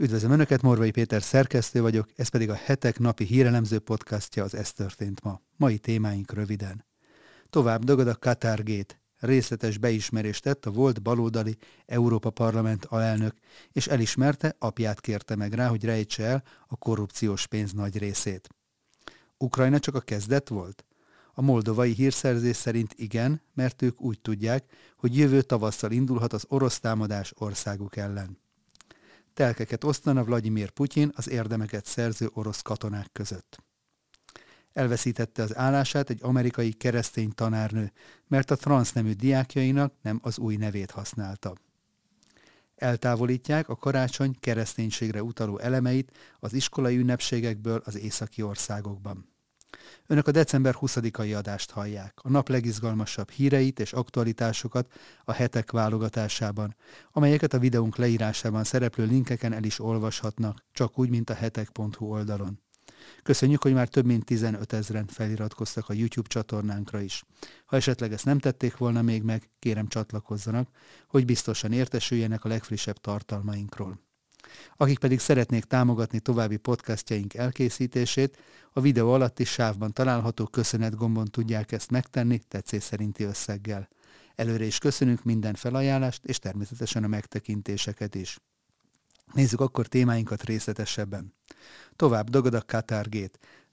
Üdvözlöm Önöket, Morvai Péter szerkesztő vagyok, ez pedig a hetek napi hírelemző podcastja az Ez történt ma. Mai témáink röviden. Tovább dögöd a Qatar Gate. Részletes beismerést tett a volt baloldali Európa Parlament alelnök, és elismerte, apját kérte meg rá, hogy rejtse el a korrupciós pénz nagy részét. Ukrajna csak a kezdet volt? A moldovai hírszerzés szerint igen, mert ők úgy tudják, hogy jövő tavasszal indulhat az orosz támadás országuk ellen telkeket osztana Vladimir Putyin az érdemeket szerző orosz katonák között. Elveszítette az állását egy amerikai keresztény tanárnő, mert a transznemű diákjainak nem az új nevét használta. Eltávolítják a karácsony kereszténységre utaló elemeit az iskolai ünnepségekből az északi országokban. Önök a december 20-ai adást hallják, a nap legizgalmasabb híreit és aktualitásokat a hetek válogatásában, amelyeket a videónk leírásában szereplő linkeken el is olvashatnak, csak úgy, mint a hetek.hu oldalon. Köszönjük, hogy már több mint 15 ezeren feliratkoztak a YouTube csatornánkra is. Ha esetleg ezt nem tették volna még meg, kérem csatlakozzanak, hogy biztosan értesüljenek a legfrissebb tartalmainkról. Akik pedig szeretnék támogatni további podcastjaink elkészítését, a videó alatti sávban található köszönet gombon tudják ezt megtenni tetszés szerinti összeggel. Előre is köszönünk minden felajánlást, és természetesen a megtekintéseket is. Nézzük akkor témáinkat részletesebben. Tovább dagad a Qatar.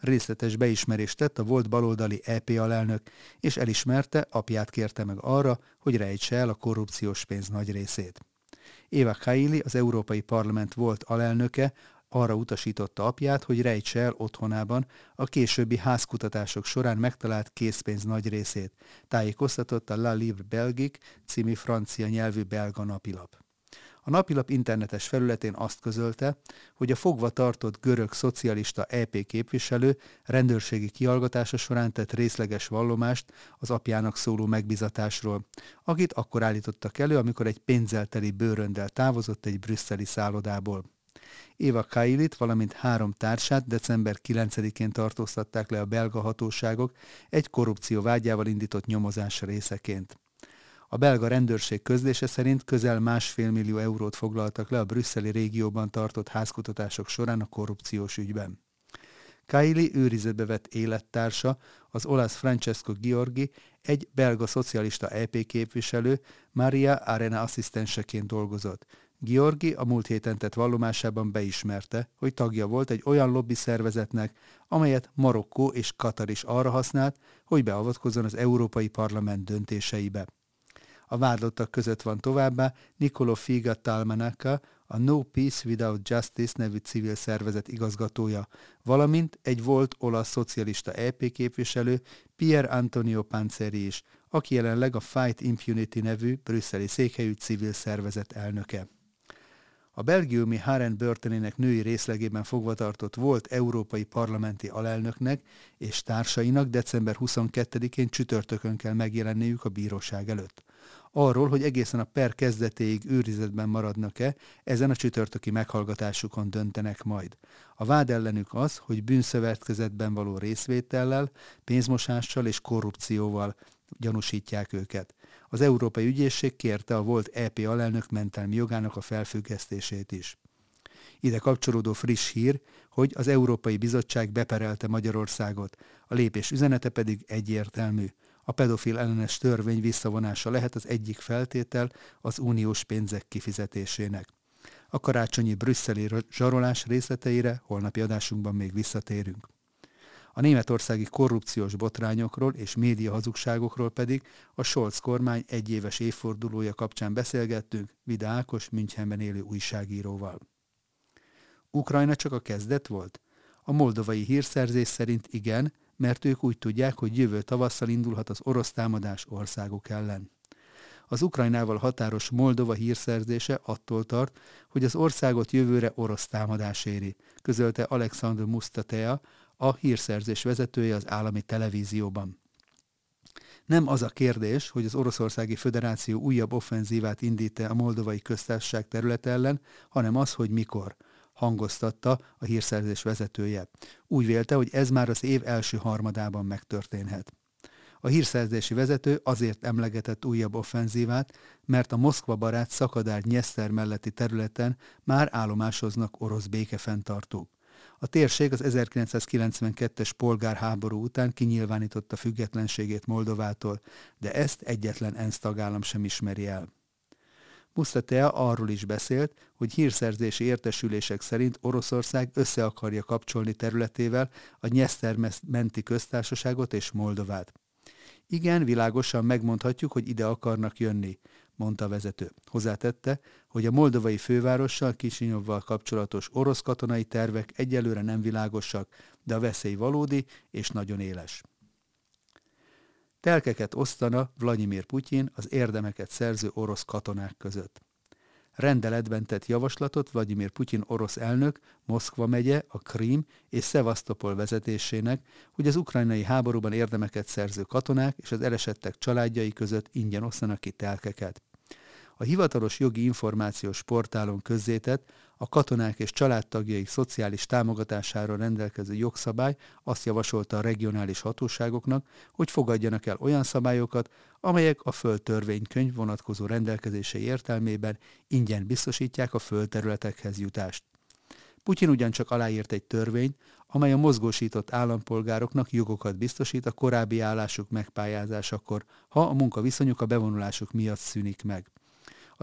Részletes beismerést tett a volt baloldali EP alelnök, és elismerte, apját kérte meg arra, hogy rejtse el a korrupciós pénz nagy részét. Éva Kaili, az Európai Parlament volt alelnöke, arra utasította apját, hogy rejtse el otthonában a későbbi házkutatások során megtalált készpénz nagy részét, tájékoztatott a La Livre Belgique című francia nyelvű belga napilap. A napilap internetes felületén azt közölte, hogy a fogva tartott görög szocialista EP képviselő rendőrségi kihallgatása során tett részleges vallomást az apjának szóló megbizatásról, akit akkor állítottak elő, amikor egy pénzelteli bőröndel távozott egy brüsszeli szállodából. Éva Kailit, valamint három társát december 9-én tartóztatták le a belga hatóságok egy korrupció vágyával indított nyomozás részeként. A belga rendőrség közlése szerint közel másfél millió eurót foglaltak le a brüsszeli régióban tartott házkutatások során a korrupciós ügyben. Kylie őrizetbe vett élettársa, az olasz Francesco Giorgi, egy belga szocialista EP képviselő, Maria Arena asszisztenseként dolgozott. Georgi a múlt héten tett vallomásában beismerte, hogy tagja volt egy olyan lobby szervezetnek, amelyet Marokkó és Katar is arra használt, hogy beavatkozzon az Európai Parlament döntéseibe. A vádlottak között van továbbá Nicolo Figa Talmanaka, a No Peace Without Justice nevű civil szervezet igazgatója, valamint egy volt olasz szocialista EP képviselő, Pier Antonio Panzeri is, aki jelenleg a Fight Impunity nevű brüsszeli székhelyű civil szervezet elnöke. A belgiumi Haren börtönének női részlegében fogvatartott volt európai parlamenti alelnöknek és társainak december 22-én csütörtökön kell megjelenniük a bíróság előtt arról, hogy egészen a per kezdetéig őrizetben maradnak-e, ezen a csütörtöki meghallgatásukon döntenek majd. A vád ellenük az, hogy bűnszövetkezetben való részvétellel, pénzmosással és korrupcióval gyanúsítják őket. Az Európai Ügyészség kérte a volt EP alelnök mentelmi jogának a felfüggesztését is. Ide kapcsolódó friss hír, hogy az Európai Bizottság beperelte Magyarországot, a lépés üzenete pedig egyértelmű. A pedofil ellenes törvény visszavonása lehet az egyik feltétel az uniós pénzek kifizetésének. A karácsonyi brüsszeli zsarolás részleteire holnapi adásunkban még visszatérünk. A németországi korrupciós botrányokról és média hazugságokról pedig a Scholz kormány egyéves évfordulója kapcsán beszélgettünk Vida Ákos Münchenben élő újságíróval. Ukrajna csak a kezdet volt? A moldovai hírszerzés szerint igen, mert ők úgy tudják, hogy jövő tavasszal indulhat az orosz támadás országok ellen. Az Ukrajnával határos Moldova hírszerzése attól tart, hogy az országot jövőre orosz támadás éri, közölte Alexandr Mustatea, a hírszerzés vezetője az állami televízióban. Nem az a kérdés, hogy az Oroszországi Föderáció újabb offenzívát indít-e a moldovai köztársaság terület ellen, hanem az, hogy mikor – hangoztatta a hírszerzés vezetője. Úgy vélte, hogy ez már az év első harmadában megtörténhet. A hírszerzési vezető azért emlegetett újabb offenzívát, mert a Moszkva barát szakadár Nyeszter melletti területen már állomásoznak orosz békefenntartók. A térség az 1992-es polgárháború után kinyilvánította függetlenségét Moldovától, de ezt egyetlen ENSZ tagállam sem ismeri el. Mustatea arról is beszélt, hogy hírszerzési értesülések szerint Oroszország össze akarja kapcsolni területével a Nyeszter menti köztársaságot és Moldovát. Igen, világosan megmondhatjuk, hogy ide akarnak jönni, mondta a vezető. Hozzátette, hogy a moldovai fővárossal, Kisinyovval kapcsolatos orosz katonai tervek egyelőre nem világosak, de a veszély valódi és nagyon éles. Telkeket osztana Vladimir Putyin az érdemeket szerző orosz katonák között. Rendeletben tett javaslatot Vladimir Putyin orosz elnök Moszkva megye, a Krím és Szevasztopol vezetésének, hogy az ukrajnai háborúban érdemeket szerző katonák és az elesettek családjai között ingyen osszanak ki telkeket. A hivatalos jogi információs portálon közzétett a katonák és családtagjaik szociális támogatásáról rendelkező jogszabály azt javasolta a regionális hatóságoknak, hogy fogadjanak el olyan szabályokat, amelyek a földtörvénykönyv vonatkozó rendelkezései értelmében ingyen biztosítják a földterületekhez jutást. Putyin ugyancsak aláírt egy törvényt, amely a mozgósított állampolgároknak jogokat biztosít a korábbi állásuk megpályázásakor, ha a munkaviszonyuk a bevonulásuk miatt szűnik meg.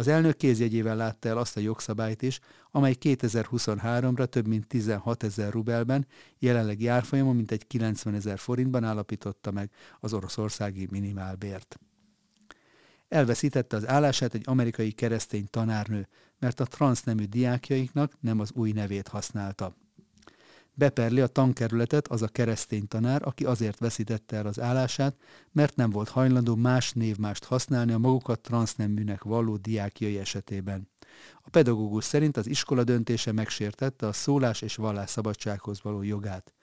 Az elnök kézjegyével látta el azt a jogszabályt is, amely 2023-ra több mint 16 ezer rubelben, jelenlegi árfolyamon mintegy 90 ezer forintban állapította meg az oroszországi minimálbért. Elveszítette az állását egy amerikai keresztény tanárnő, mert a transznemű diákjaiknak nem az új nevét használta. Beperli a tankerületet az a keresztény tanár, aki azért veszítette el az állását, mert nem volt hajlandó más névmást használni a magukat transzneműnek valló diákjai esetében. A pedagógus szerint az iskola döntése megsértette a szólás és vallásszabadsághoz való jogát.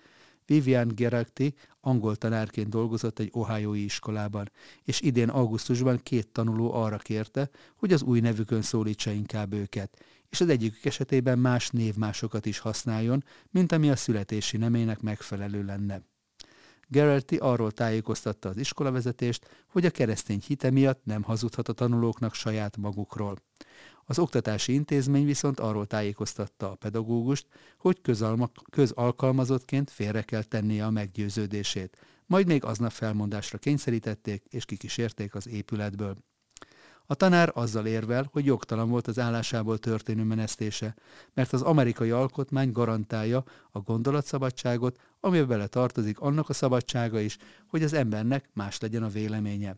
Vivian Gerakti angol tanárként dolgozott egy ohiói iskolában, és idén augusztusban két tanuló arra kérte, hogy az új nevükön szólítsa inkább őket, és az egyikük esetében más névmásokat is használjon, mint ami a születési nemének megfelelő lenne. Gerarty arról tájékoztatta az iskolavezetést, hogy a keresztény hite miatt nem hazudhat a tanulóknak saját magukról. Az oktatási intézmény viszont arról tájékoztatta a pedagógust, hogy közalkalmazottként félre kell tennie a meggyőződését, majd még aznap felmondásra kényszerítették és kikísérték az épületből. A tanár azzal érvel, hogy jogtalan volt az állásából történő menesztése, mert az amerikai alkotmány garantálja a gondolatszabadságot, amiben bele tartozik annak a szabadsága is, hogy az embernek más legyen a véleménye.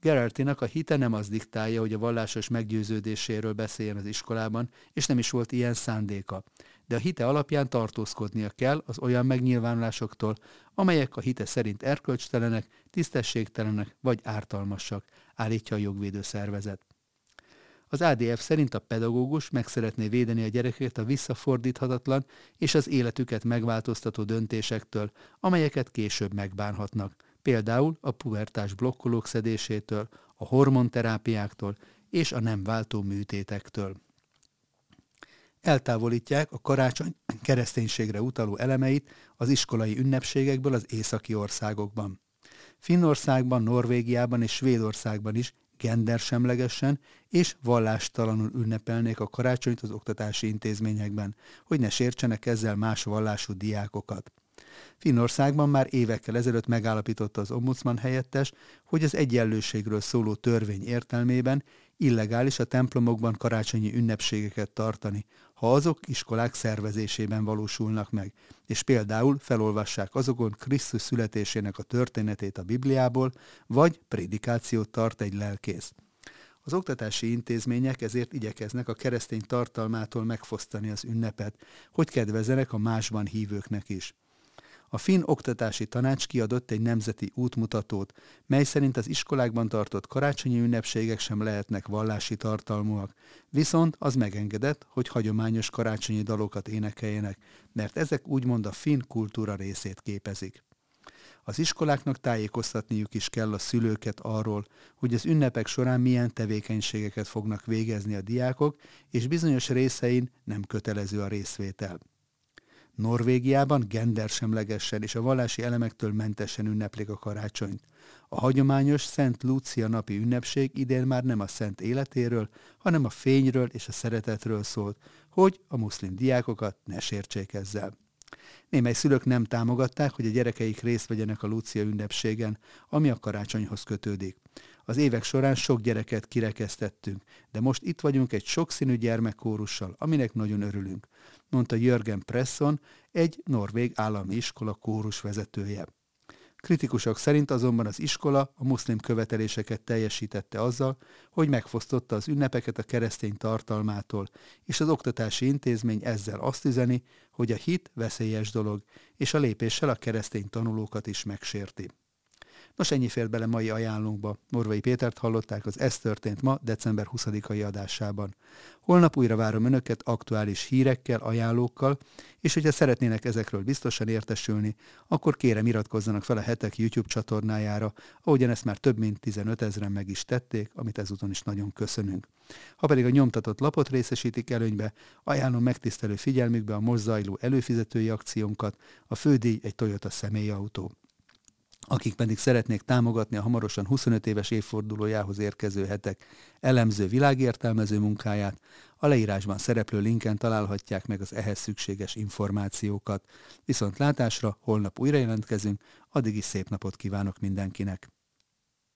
Gerartinak a hite nem az diktálja, hogy a vallásos meggyőződéséről beszéljen az iskolában, és nem is volt ilyen szándéka. De a hite alapján tartózkodnia kell az olyan megnyilvánulásoktól, amelyek a hite szerint erkölcstelenek, tisztességtelenek vagy ártalmasak, állítja a jogvédő szervezet. Az ADF szerint a pedagógus meg szeretné védeni a gyerekeket a visszafordíthatatlan és az életüket megváltoztató döntésektől, amelyeket később megbánhatnak, például a pubertás blokkolók szedésétől, a hormonterápiáktól és a nem váltó műtétektől. Eltávolítják a karácsony kereszténységre utaló elemeit az iskolai ünnepségekből az északi országokban. Finnországban, Norvégiában és Svédországban is gendersemlegesen és vallástalanul ünnepelnék a karácsonyt az oktatási intézményekben, hogy ne sértsenek ezzel más vallású diákokat. Finnországban már évekkel ezelőtt megállapította az ombudsman helyettes, hogy az egyenlőségről szóló törvény értelmében illegális a templomokban karácsonyi ünnepségeket tartani, ha azok iskolák szervezésében valósulnak meg, és például felolvassák azokon Krisztus születésének a történetét a Bibliából, vagy prédikációt tart egy lelkész. Az oktatási intézmények ezért igyekeznek a keresztény tartalmától megfosztani az ünnepet, hogy kedvezenek a másban hívőknek is. A Finn Oktatási Tanács kiadott egy nemzeti útmutatót, mely szerint az iskolákban tartott karácsonyi ünnepségek sem lehetnek vallási tartalmúak, viszont az megengedett, hogy hagyományos karácsonyi dalokat énekeljenek, mert ezek úgymond a finn kultúra részét képezik. Az iskoláknak tájékoztatniuk is kell a szülőket arról, hogy az ünnepek során milyen tevékenységeket fognak végezni a diákok, és bizonyos részein nem kötelező a részvétel. Norvégiában gendersemlegesen és a vallási elemektől mentesen ünneplik a karácsonyt. A hagyományos Szent Lúcia napi ünnepség idén már nem a szent életéről, hanem a fényről és a szeretetről szólt, hogy a muszlim diákokat ne sértsék ezzel. Némely szülők nem támogatták, hogy a gyerekeik részt vegyenek a Lúcia ünnepségen, ami a karácsonyhoz kötődik. Az évek során sok gyereket kirekesztettünk, de most itt vagyunk egy sokszínű gyermekkórussal, aminek nagyon örülünk, mondta Jörgen Presson, egy norvég állami iskola kórus vezetője. Kritikusok szerint azonban az iskola a muszlim követeléseket teljesítette azzal, hogy megfosztotta az ünnepeket a keresztény tartalmától, és az oktatási intézmény ezzel azt üzeni, hogy a hit veszélyes dolog, és a lépéssel a keresztény tanulókat is megsérti. Nos, ennyi fér bele mai ajánlónkba. Morvai Pétert hallották az Ez történt ma, december 20-ai adásában. Holnap újra várom Önöket aktuális hírekkel, ajánlókkal, és hogyha szeretnének ezekről biztosan értesülni, akkor kérem iratkozzanak fel a hetek YouTube csatornájára, ahogyan ezt már több mint 15 ezeren meg is tették, amit ezúton is nagyon köszönünk. Ha pedig a nyomtatott lapot részesítik előnybe, ajánlom megtisztelő figyelmükbe a most zajló előfizetői akciónkat, a fődíj egy Toyota személyautó akik pedig szeretnék támogatni a hamarosan 25 éves évfordulójához érkező hetek elemző világértelmező munkáját, a leírásban szereplő linken találhatják meg az ehhez szükséges információkat. Viszont látásra holnap újra jelentkezünk, addig is szép napot kívánok mindenkinek!